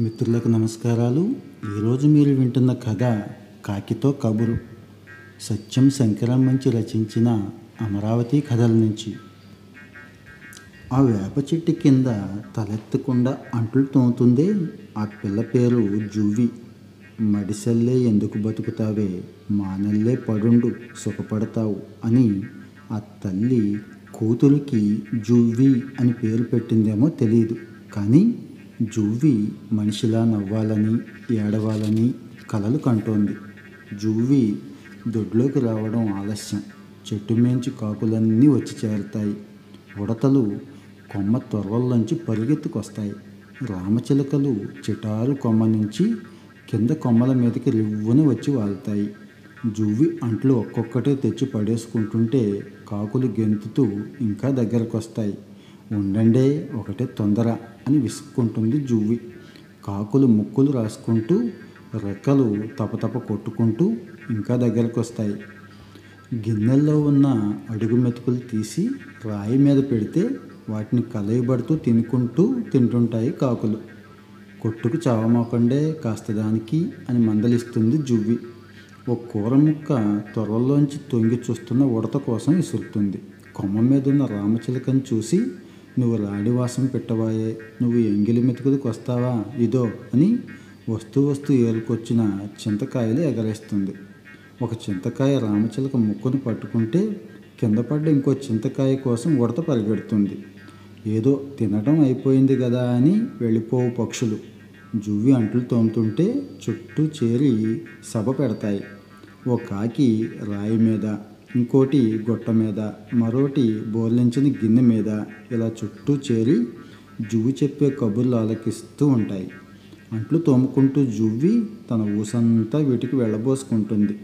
మిత్రులకు నమస్కారాలు. ఈరోజు మీరు వింటున్న కథ కాకితో కబురు. సత్యం శంకరం మంచి రచించిన అమరావతి కథల నుంచి. ఆ వేప చెట్టు కింద తలెత్తకుండా అంట్లు తోముతుందే ఆ పిల్ల పేరు జూవి మడిసెల్లే ఎందుకు బతుకుతావే? మానల్లే పడుండు సుఖపడతావు అని ఆ తల్లి కూతురికి జూవి అని పేరు పెట్టిందేమో తెలియదు కానీ జూవి మనిషిలా నవ్వాలని ఏడవాలని కలలు కంటోంది. జూవి దొడ్లోకి రావడం ఆలస్యం. చెట్టు మేంచి కాకులన్నీ వచ్చి చేరుతాయి. ఉడతలు కొమ్మ తొర్రల్లోంచి పరిగెత్తుకొస్తాయి. రామచిలకలు చిటారు కొమ్మ నుంచి కింద కొమ్మల మీదకి రివ్వున వచ్చి వాళ్తాయి. జువ్వి అంట్లు ఒక్కొక్కటే తెచ్చి పడేసుకుంటుంటే కాకులు గెంతుతూ ఇంకా దగ్గరకు వస్తాయి ఉండండే ఒకటే తొందర అని విసుక్కుంటుంది జువ్వి. కాకులు ముక్కులు రాసుకుంటూ రెక్కలు తపతప కొట్టుకుంటూ ఇంకా దగ్గరకు వస్తాయి గిన్నెల్లో ఉన్న అడుగు మెతుకులు తీసి రాయి మీద పెడితే వాటిని కలయబడుతూ తినుకుంటూ తింటుంటాయి కాకులు. కొట్టుకు చావమోకండే కాస్త దానికి అని మందలిస్తుంది జువ్వి. ఓ కూర ముక్క త్వరలోంచి తొంగి చూస్తున్న ఉడత కోసం విసురుతుంది. కొమ్మ మీద ఉన్న రామచిలకని చూసి నువ్వు రాడివాసం పెట్టవాయే నువ్వు ఎంగిలి మెతుకులకు వస్తావా? ఇదో అని వస్తూ వస్తూ ఏలుకొచ్చిన చింతకాయలు ఎగరేస్తుంది. ఒక చింతకాయ రామచిలక ముక్కును పట్టుకుంటే కింద పడ్డ ఇంకో చింతకాయ కోసం ఉడత పరిగెడుతుంది. ఏదో తినడం అయిపోయింది కదా అని వెళ్ళిపోవు పక్షులు. జువ్వి అంట్లు తోముతుంటే చుట్టూ చేరి సభ పెడతాయి. ఓ కాకి రాయి మీద ఇంకోటి గొట్ట మీద మరోటి బోర్లించిన గిన్నె మీద ఇలా చుట్టూ చేరి జువ్వి చెప్పే కబుర్లు ఆలకిస్తూ ఉంటాయి. అంట్లు తోముకుంటూ జువ్వి తన ఊసంతా వీటికి వెళ్ళబోసుకుంటుంది.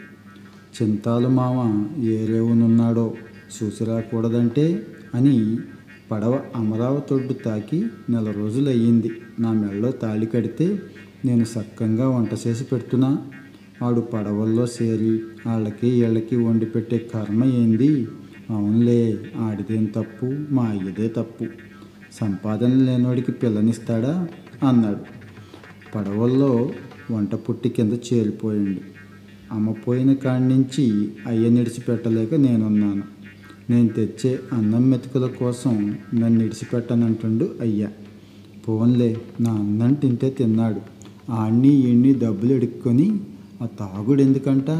చింతాలు మామ ఏ రేవునున్నాడో చూసిరాకూడదంటే అని పడవ అమరావతొడ్డు తాకి నెల రోజులు అయ్యింది నా మెడలో తాళి కడితే నేను సక్కంగా వంట చేసి పెడుతున్నా. ఆడు పడవల్లో చేరి వాళ్ళకి వీళ్ళకి వండి పెట్టే కర్మ ఏంది? అవునులే ఆడిదేం తప్పు? మా అయ్యదే తప్పు. సంపాదన లేనివాడికి పిల్లనిస్తాడా? అన్నాడు. పడవల్లో వంట పుట్టి కింద చేరిపోయింది అమ్మపోయిన కాడి నుంచి అయ్య నిడిచిపెట్టలేక నేనున్నాను. నేను తెచ్చే అన్నం మెతుకుల కోసం నన్ను నిడిచిపెట్టనంటుండు అయ్యా. పోన్లే నా అన్నం తింటే తిన్నాడు. ఆడిని ఈడిని డబ్బులు ఎడుక్కొని ఆ తాగుడు ఎందుకంట?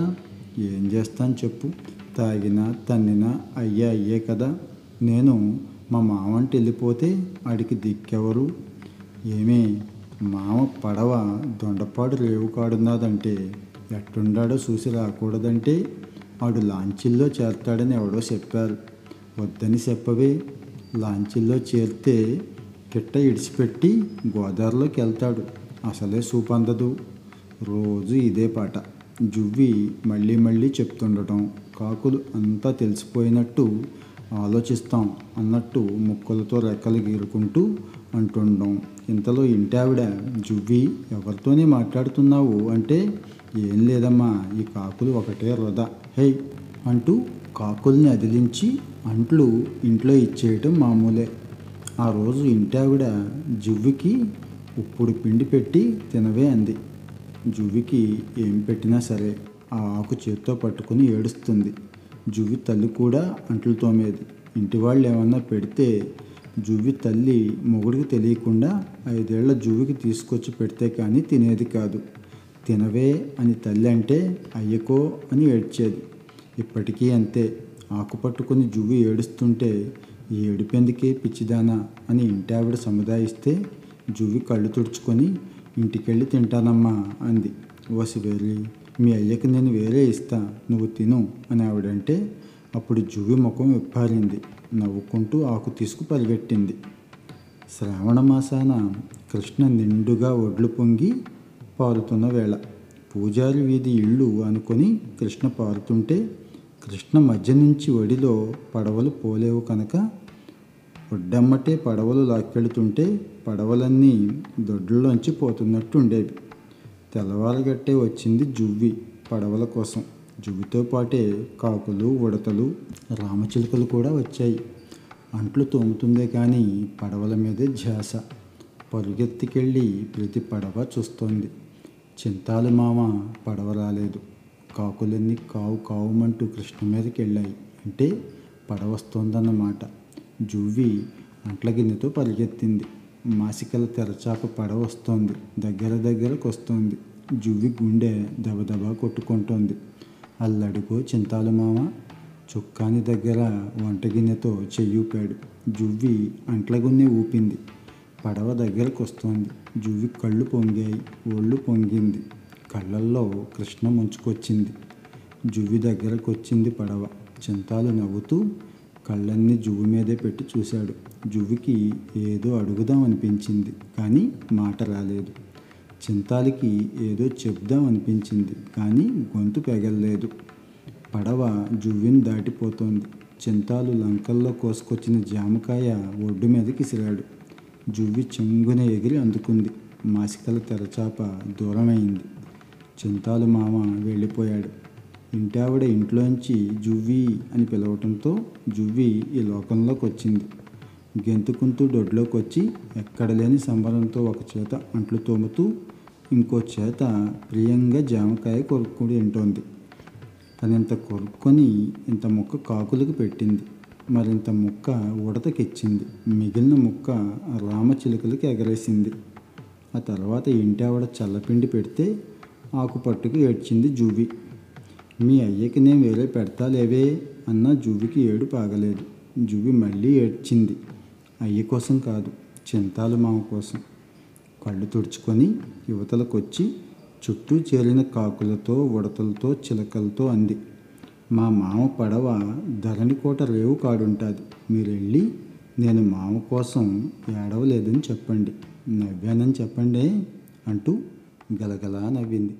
ఏం చేస్తాను చెప్పు. తాగినా తన్నినా అయ్యా అయ్యే కదా. నేను మా మావంటి వెళ్ళిపోతే ఆడికి దిక్కెవరు? ఏమే మామ పడవ దొండపాడు రేవు కాడున్నదంటే ఎట్టుండాడో చూసి రాకూడదంటే ఆడు లాంచీల్లో చేరతాడని ఎవడో చెప్పారు. వద్దని చెప్పవే. లాంచీల్లో చేరితే కిట్ట ఇడిచిపెట్టి గోదావరిలోకి వెళ్తాడు. అసలే సూపందదు. రోజు ఇదే పాట. జువ్వి మళ్ళీ మళ్ళీ చెప్తుండటం కాకులు అంతా తెలిసిపోయినట్టు ఆలోచిస్తాం అన్నట్టు ముక్కలతో రెక్కలు గీరుకుంటూ అంటుండడం ఇంతలో ఇంటావిడ జువ్వి ఎవరితోనే మాట్లాడుతున్నావు అంటే ఏం లేదమ్మా ఈ కాకులు ఒకటే వృధా హే అంటూ కాకుల్ని అదిలించి అంట్లు ఇంట్లో ఇచ్చేయటం మామూలే. ఆ రోజు ఇంటావిడ జువ్వికి ఉప్పుడు పిండి పెట్టి తినవే అంది. జువ్వికి ఏం పెట్టినా సరే ఆ ఆకు చేత్తో పట్టుకుని ఏడుస్తుంది. జువ్వి తల్లి కూడా అంట్లు తోమేది. ఇంటి వాళ్ళు ఏమన్నా పెడితే జువ్వి తల్లి మొగుడికి తెలియకుండా ఐదేళ్ళ జువ్వికి తీసుకొచ్చి పెడితే కానీ తినేది కాదు. తినవే అని తల్లి అంటే అయ్యకో అని ఏడ్చేది. ఇప్పటికీ అంతే. ఆకు పట్టుకుని జువ్వి ఏడుస్తుంటే ఏడుపెందుకే పిచ్చిదానా అని ఇంటావిడ సముదాయిస్తే జువ్వి కళ్ళు తుడుచుకొని ఇంటికెళ్ళి తింటానమ్మా అంది. ఓసి వెళ్ళి మీ అయ్యకి నేను వేరే ఇస్తా నువ్వు తిను అని ఆవిడంటే అప్పుడు జువ్వి ముఖం విప్పారింది. నవ్వుకుంటూ ఆకు తీసుకు పరిగెట్టింది. శ్రావణ మాసాన కృష్ణ నిండుగా ఒడ్లు పొంగి పారుతున్న వేళ పూజారి వీధి ఇళ్ళు అనుకొని కృష్ణ పారుతుంటే కృష్ణ మధ్య నుంచి ఒడిలో పడవలు పోలేవు కనుక ఒడ్డమ్మటే పడవలు లాక్కెళ్తుంటే పడవలన్నీ దొడ్లోంచి పోతున్నట్టు ఉండేవి తెల్లవారగట్టే వచ్చింది జువ్వి పడవల కోసం. జువ్వితో పాటే కాకులు ఉడతలు రామచిలుకలు కూడా వచ్చాయి. అంట్లు తోముతుందే కానీ పడవల మీదే ధ్యాస. పరుగెత్తికెళ్ళి ప్రతి పడవ చూస్తోంది. చింతాలు మామ పడవ రాలేదు. కాకులన్నీ కావు కావుమంటూ కృష్ణ మీదకి వెళ్ళాయి అంటే పడవ వస్తోందన్నమాట జువ్వి అంట్ల గిన్నెతో పరిగెత్తింది. మాసికల తెరచాప పడవ వస్తోంది. దగ్గర దగ్గరకు వస్తోంది. జువ్వి గుండె దబదబా కొట్టుకుంటోంది. అల్లడుగో చింతాలు మామ చుక్కాని దగ్గర వంట గిన్నెతో చెయ్యూపాడు జువ్వి అంట్లగున్నే ఊపింది. పడవ దగ్గరకు వస్తోంది జువ్వి కళ్ళు పొంగాయి. ఒళ్ళు పొంగింది. కళ్ళల్లో కృష్ణ ముంచుకొచ్చింది. జువ్వి దగ్గరకు వచ్చింది పడవ. చింతాలు నవ్వుతూ కళ్ళన్నీ జువ్వు మీదే పెట్టి చూశాడు. జువ్వుకి ఏదో అడుగుదాం అనిపించింది కానీ మాట రాలేదు. చింతాలికి ఏదో చెప్దాం అనిపించింది కానీ గొంతు పెగలలేదు. పడవ జువ్విని దాటిపోతోంది. చింతాలు లంకల్లో కోసుకొచ్చిన జామకాయ ఒడ్డు మీద కిసిరాడు. జువ్వి చెంగున ఎగిరి అందుకుంది. మాసికల తెరచాప దూరమైంది. చింతాలు మామ వెళ్ళిపోయాడు. ఇంటావిడ ఇంట్లోంచి జువ్వి అని పిలవటంతో జువ్వి ఈ లోకంలోకి వచ్చింది గెంతుకుంటూ దొడ్లోకి వచ్చి ఎక్కడ లేని సంబరంతో ఒక చేత అంట్లు తోముతూ ఇంకో చేత ప్రియంగా జామకాయ కొరుక్కుని తింటోంది. తనింత కొరుక్కొని ఇంత ముక్క కాకులకు పెట్టింది. మరింత ముక్క ఉడతకిచ్చింది మిగిలిన ముక్క రామచిలుకలకి ఎగరేసింది. ఆ తర్వాత ఇంటి ఆవిడ చల్లపిండి పెడితే ఆకు పట్టుకు ఏడ్చింది జువ్వి. మీ అయ్యకి నేను వేరే పెడతాలేవే అన్న జువ్వికి ఏడు పాగలేదు. జువ్వి మళ్ళీ ఏడ్చింది. అయ్య కోసం కాదు చింతాలు మామ కోసం. కళ్ళు తుడుచుకొని యువతలకొచ్చి చుట్టూ చేరిన కాకులతో ఉడతలతో చిలకలతో అంది. మా మామ పడవ ధరణికోట రేవు కాడుంటుంది. మీరు వెళ్ళి నేను మామ కోసం ఏడవలేదని చెప్పండి. నవ్వానని చెప్పండి అంటూ గలగలా నవ్వింది.